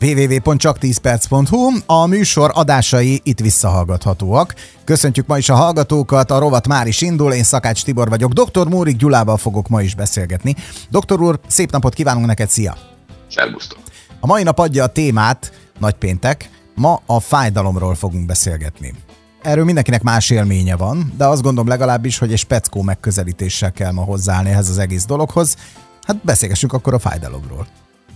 www.csak10perc.hu. A műsor adásai itt visszahallgathatóak. Köszöntjük ma is a hallgatókat, a rovat már is indul, én Szakács Tibor vagyok. Dr. Mórik Gyulával fogok ma is beszélgetni. Doktor úr, szép napot kívánunk neked, szia! Szerbusztok! A mai nap adja a témát, nagypéntek, ma a fájdalomról fogunk beszélgetni. Erről mindenkinek más élménye van, de azt gondolom legalábbis, hogy egy speckó megközelítéssel kell ma hozzáállni ehhez az egész dologhoz. Hát beszélgessünk akkor a fájdalomról.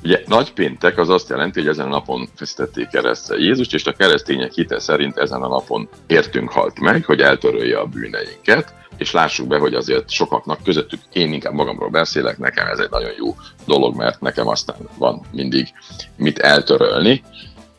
Ugye nagy péntek az azt jelenti, hogy ezen a napon feszítették keresztre Jézust, és a keresztények hite szerint ezen a napon értünk halt meg, hogy eltörölje a bűneinket, és lássuk be, hogy azért sokaknak közöttük, én inkább magamról beszélek, nekem ez egy nagyon jó dolog, mert nekem aztán van mindig mit eltörölni.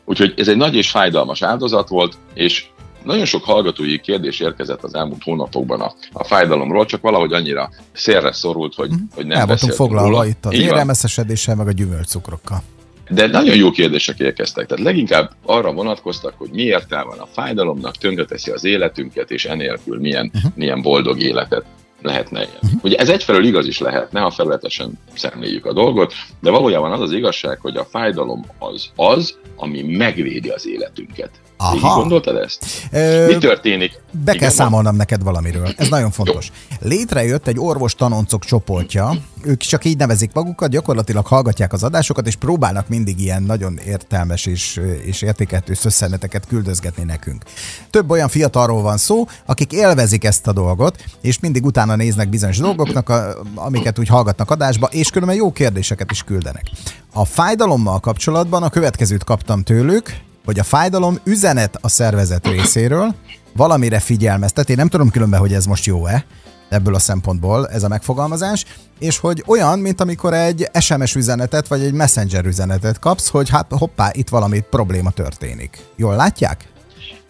Úgyhogy ez egy nagy és fájdalmas áldozat volt, és nagyon sok hallgatói kérdés érkezett az elmúlt hónapokban a, a fájdalomról, csak valahogy annyira szélre szorult, hogy, mm. hogy nem El voltunk foglalva róla. itt az élelmeszesedéssel, meg a gyümölcscukrokkal. De nagyon jó kérdések érkeztek. Tehát leginkább arra vonatkoztak, hogy mi értelme van a fájdalomnak, tönkreteszi az életünket, és enélkül milyen, uh-huh. milyen boldog életet lehetne ilyen. Uh-huh. Ugye ez egyfelől igaz is lehetne, ha felületesen szemléljük a dolgot, de valójában az az igazság, hogy a fájdalom az az, ami megvédi az életünket. Aha. Végig gondoltad ezt? Ö, Mi történik? Be kell Igen, számolnom neked valamiről. Ez nagyon fontos. Jó. Létrejött egy orvos tanoncok csoportja, ők csak így nevezik magukat, gyakorlatilag hallgatják az adásokat, és próbálnak mindig ilyen nagyon értelmes és, és értékető szösszeneteket küldözgetni nekünk. Több olyan fiatalról van szó, akik élvezik ezt a dolgot, és mindig utána néznek bizonyos dolgoknak, amiket úgy hallgatnak adásba, és különben jó kérdéseket is küldenek. A fájdalommal kapcsolatban a következőt kaptam tőlük, hogy a fájdalom üzenet a szervezet részéről, valamire figyelmeztet, én nem tudom különben, hogy ez most jó-e, ebből a szempontból ez a megfogalmazás, és hogy olyan, mint amikor egy SMS üzenetet, vagy egy messenger üzenetet kapsz, hogy hát hoppá, itt valami probléma történik. Jól látják?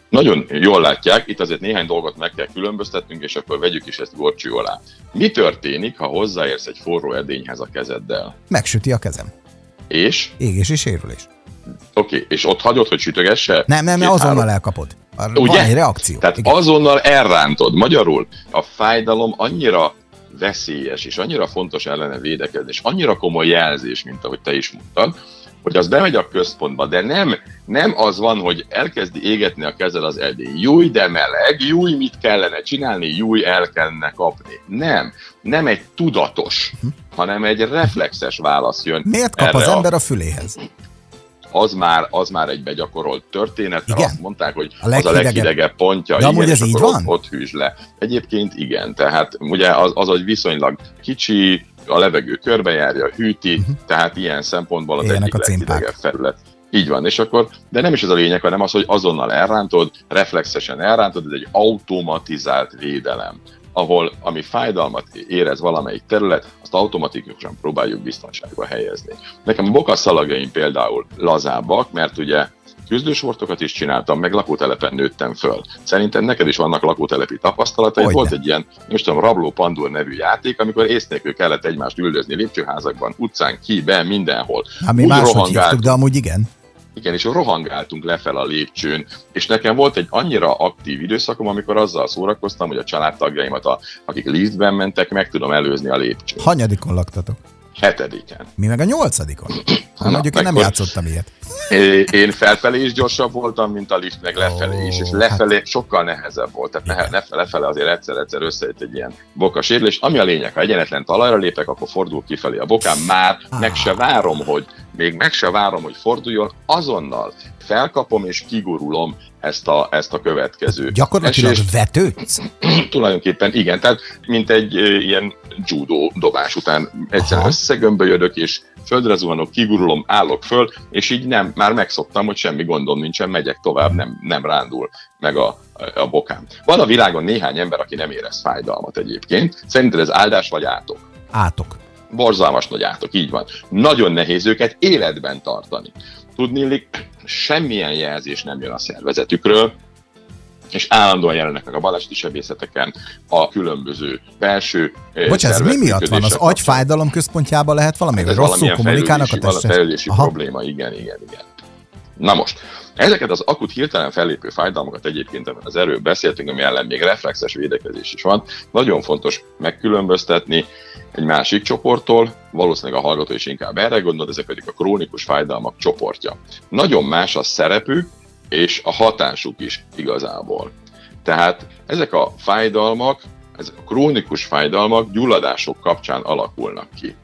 Nagyon jól látják, itt azért néhány dolgot meg kell különböztetnünk, és akkor vegyük is ezt gorcső alá. Mi történik, ha hozzáérsz egy forró edényhez a kezeddel? Megsüti a kezem. És? Égés és sérülés. Oké, okay, és ott hagyod, hogy sütögesse? Nem, nem, azonnal három. elkapod. Ugye? Van egy reakció. Tehát Igen. azonnal elrántod. Magyarul a fájdalom annyira veszélyes, és annyira fontos ellene védekezni, és annyira komoly jelzés, mint ahogy te is mondtad, hogy az bemegy a központba, de nem, nem az van, hogy elkezdi égetni a kezed az edény. Júj, de meleg, júj, mit kellene csinálni, júj, el kellene kapni. Nem, nem egy tudatos, uh-huh. hanem egy reflexes válasz jön. Miért kap az ember a füléhez? Az már, az már egy begyakorolt történet, mert igen? azt mondták, hogy a az a leghidegebb pontja, De igen, ez így van? Ott, ott hűs le. Egyébként igen, tehát ugye az, az egy viszonylag kicsi, a levegő körbejárja, hűti, uh-huh. tehát ilyen szempontból az Ilyenek egyik leghidegebb felület. Így van, és akkor, de nem is ez a lényeg, hanem az, hogy azonnal elrántod, reflexesen elrántod, ez egy automatizált védelem ahol ami fájdalmat érez valamelyik terület, azt automatikusan próbáljuk biztonságba helyezni. Nekem a bokasszalagjaim például lazábbak, mert ugye küzdősortokat is csináltam, meg lakótelepen nőttem föl. Szerintem neked is vannak lakótelepi tapasztalatai. Volt egy ilyen, most tudom, Rabló Pandur nevű játék, amikor észnékül kellett egymást üldözni lépcsőházakban, utcán, ki, be, mindenhol. Hát mi máshogy hívtuk, de amúgy igen. Igen, és rohangáltunk lefel a lépcsőn, és nekem volt egy annyira aktív időszakom, amikor azzal szórakoztam, hogy a családtagjaimat, a, akik liftben mentek, meg tudom előzni a lépcsőn. Hanyadikon laktatok? Hetediken. Mi meg a nyolcadikon? Hát mondjuk én nem játszottam ilyet. Én felfelé is gyorsabb voltam, mint a lift, meg lefelé is, és lefelé hát... sokkal nehezebb volt. Tehát ne, lefele azért egyszer-egyszer összejött egy ilyen bokasérülés. Ami a lényeg, ha egyenetlen talajra lépek, akkor fordul kifelé a bokám. Már meg se várom, hogy még meg se várom, hogy forduljon, azonnal felkapom és kigurulom ezt a, ezt a következő. Gyakorlatilag esést. vetődsz? Tulajdonképpen igen, tehát mint egy e, ilyen judo dobás után egyszerűen összegömbölyödök, és földre zuhanok, kigurulom, állok föl, és így nem, már megszoktam, hogy semmi gondom nincsen, megyek tovább, nem, nem rándul meg a, a bokám. Van a világon néhány ember, aki nem érez fájdalmat egyébként. Szerinted ez áldás vagy átok? Átok. Borzalmas nagy átok, így van. Nagyon nehéz őket életben tartani. Tudni, semmilyen jelzés nem jön a szervezetükről, és állandóan jelennek meg a baleseti sebészeteken a különböző belső eh, Bocs, ez mi miatt van? Az agyfájdalom központjában lehet valami? Hát ez rosszul kommunikálnak a fejlődési Aha. probléma, igen, igen, igen. Na most, ezeket az akut hirtelen fellépő fájdalmakat egyébként az erről beszéltünk, ami ellen még reflexes védekezés is van. Nagyon fontos megkülönböztetni egy másik csoporttól, valószínűleg a hallgató is inkább erre gondol, ezek pedig a krónikus fájdalmak csoportja. Nagyon más a szerepük és a hatásuk is igazából. Tehát ezek a fájdalmak, ezek a krónikus fájdalmak gyulladások kapcsán alakulnak ki.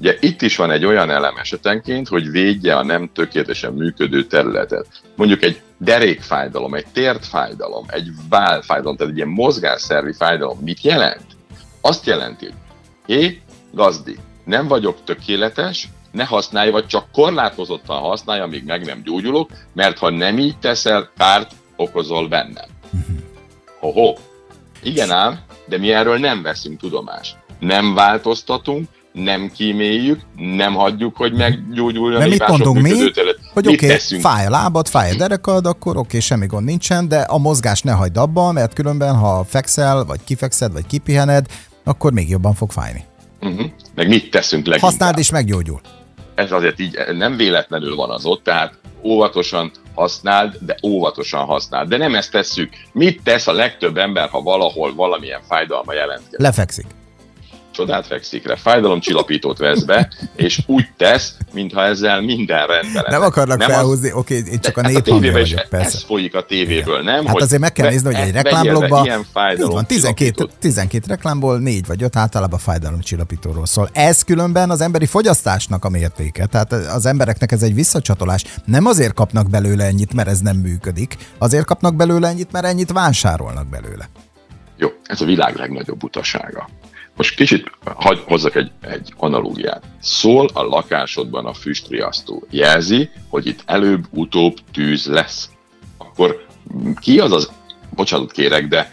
Ugye itt is van egy olyan elem esetenként, hogy védje a nem tökéletesen működő területet. Mondjuk egy derékfájdalom, egy tértfájdalom, egy válfájdalom, tehát egy ilyen mozgásszervi fájdalom. Mit jelent? Azt jelenti, hogy hé, gazdi, nem vagyok tökéletes, ne használj, vagy csak korlátozottan használja, amíg meg nem gyógyulok, mert ha nem így teszel, kárt okozol bennem. Ho-ho. Igen ám, de mi erről nem veszünk tudomást. Nem változtatunk, nem kíméljük, nem hagyjuk, hogy meggyógyuljon. Nem mit mondunk mi? Hogy oké, okay, fáj a lábad, fáj a derekad, akkor oké, okay, semmi gond nincsen, de a mozgás ne hagyd abba, mert különben, ha fekszel, vagy kifekszed, vagy kipihened, akkor még jobban fog fájni. Uh-huh. Meg mit teszünk leginkább? Használd és meggyógyul. Ez azért így nem véletlenül van az ott, tehát óvatosan használd, de óvatosan használd. De nem ezt tesszük. Mit tesz a legtöbb ember, ha valahol valamilyen fájdalma jelentkezik? Lefekszik csodát fekszik rá, fájdalomcsillapítót vesz be, és úgy tesz, mintha ezzel minden rendben Nem akarnak nem felhúzni, oké, okay, én csak a nép hát vagyok, is persze. Ez folyik a tévéből, nem? Hát hogy azért meg kell nézni, hogy egy reklámblogban ilyen van, 12, 12 reklámból 4 vagy 5 általában fájdalomcsillapítóról szól. Ez különben az emberi fogyasztásnak a mértéke, tehát az embereknek ez egy visszacsatolás. Nem azért kapnak belőle ennyit, mert ez nem működik, azért kapnak belőle ennyit, mert ennyit vásárolnak belőle. Jó, ez a világ legnagyobb butasága. Most kicsit hagy, hozzak egy, egy analógiát. Szól a lakásodban a füstriasztó. Jelzi, hogy itt előbb-utóbb tűz lesz. Akkor ki az az, bocsánatot kérek, de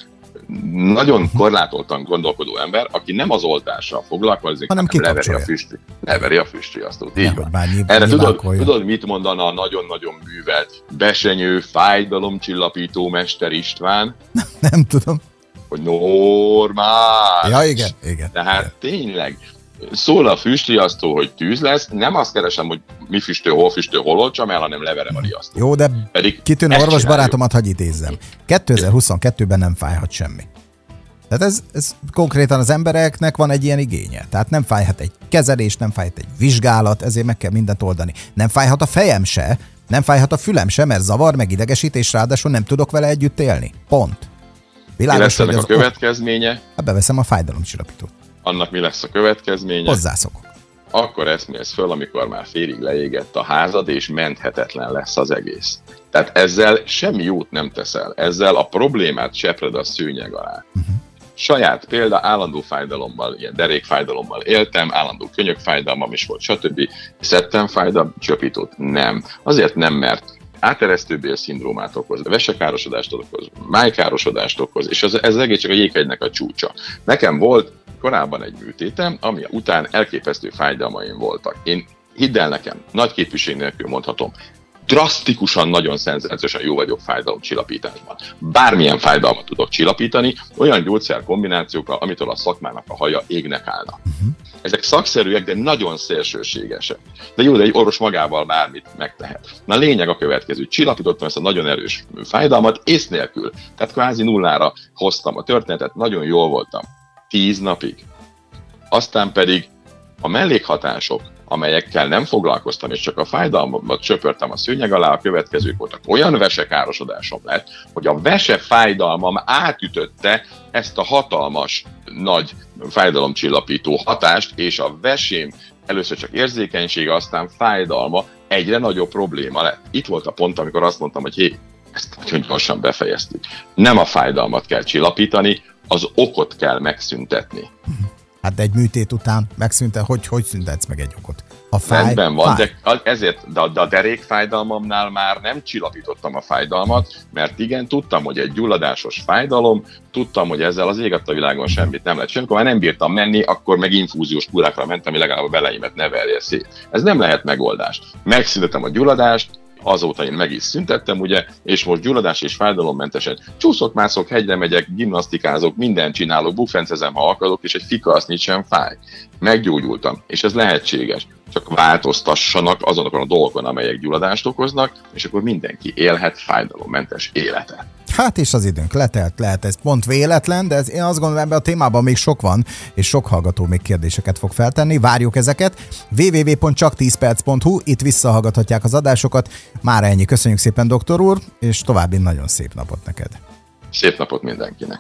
nagyon korlátoltan gondolkodó ember, aki nem az oltással foglalkozik, hanem, hanem leveri a, füstri, leveri a füstriasztót. Így van. Erre tudod, tudod, mit mondana a nagyon-nagyon művelt, besenyő, fájdalomcsillapító mester István? Nem tudom hogy normál. Ja, igen, igen. Tehát igen. tényleg, szól a füstriasztó, hogy tűz lesz, nem azt keresem, hogy mi füstő, hol füstő, hol olcsam el, hanem leverem a riasztót. Jó, de Pedig kitűnő orvos barátomat hagy idézzem. 2022-ben nem fájhat semmi. Tehát ez, ez konkrétan az embereknek van egy ilyen igénye. Tehát nem fájhat egy kezelés, nem fájhat egy vizsgálat, ezért meg kell mindent oldani. Nem fájhat a fejem se, nem fájhat a fülem se, mert zavar, meg idegesít, és ráadásul nem tudok vele együtt élni. Pont. Világos, mi lesz ennek a következménye? Hát beveszem a fájdalomcsillapítót. Annak mi lesz a következménye? Hozzászokok. Akkor eszmélsz föl, amikor már félig leégett a házad, és menthetetlen lesz az egész. Tehát ezzel semmi jót nem teszel. Ezzel a problémát sepred a szőnyeg alá. Uh-huh. Saját példa, állandó fájdalommal, ilyen derékfájdalommal éltem, állandó könyökfájdalmam is volt, stb. Szedtem fájdalom, csöpítót? Nem. Azért nem, mert áteresztő szindrómát okoz, vesekárosodást okoz, májkárosodást okoz, és ez, ez egész csak a jéghegynek a csúcsa. Nekem volt korábban egy műtétem, ami után elképesztő fájdalmaim voltak. Én hidd el nekem, nagy képviség nélkül mondhatom, drasztikusan, nagyon szenzációsan jó vagyok fájdalom csillapításban. Bármilyen fájdalmat tudok csillapítani, olyan gyógyszer kombinációkkal, amitől a szakmának a haja égnek állna. Uh-huh. Ezek szakszerűek, de nagyon szélsőségesek. De jó, de egy orvos magával bármit megtehet. Na a lényeg a következő. Csillapítottam ezt a nagyon erős fájdalmat ész nélkül. Tehát kvázi nullára hoztam a történetet, nagyon jól voltam. Tíz napig. Aztán pedig a mellékhatások amelyekkel nem foglalkoztam, és csak a fájdalmat csöpörtem a szőnyeg alá, a következők voltak. Olyan vesekárosodásom lett, hogy a vese fájdalmam átütötte ezt a hatalmas, nagy fájdalomcsillapító hatást, és a vesém először csak érzékenysége, aztán fájdalma egyre nagyobb probléma lett. Itt volt a pont, amikor azt mondtam, hogy hé, ezt nagyon gyorsan befejeztük. Nem a fájdalmat kell csillapítani, az okot kell megszüntetni. Hát egy műtét után megszűnte, hogy hogy szüntetsz meg egy okot? A fáj, Rendben van, fáj. de ezért de, de a derékfájdalmamnál már nem csillapítottam a fájdalmat, mert igen, tudtam, hogy egy gyulladásos fájdalom, tudtam, hogy ezzel az ég a világon semmit nem lehet. Amikor már nem bírtam menni, akkor meg infúziós kurákra mentem, hogy legalább a beleimet ne verje szét. Ez nem lehet megoldás. Megszüntetem a gyulladást, azóta én meg is szüntettem, ugye, és most gyulladás és fájdalommentesen csúszok, mászok, hegyre megyek, gimnasztikázok, mindent csinálok, bufencezem, ha akarok, és egy fika azt sem fáj. Meggyógyultam, és ez lehetséges. Csak változtassanak azonokon a dolgokon, amelyek gyulladást okoznak, és akkor mindenki élhet fájdalommentes életet. Hát és az időnk letelt, lehet ez pont véletlen, de ez, én azt gondolom ebben a témában még sok van, és sok hallgató még kérdéseket fog feltenni. Várjuk ezeket. www.csak10perc.hu, itt visszahallgathatják az adásokat. Már ennyi. Köszönjük szépen, doktor úr, és további nagyon szép napot neked. Szép napot mindenkinek.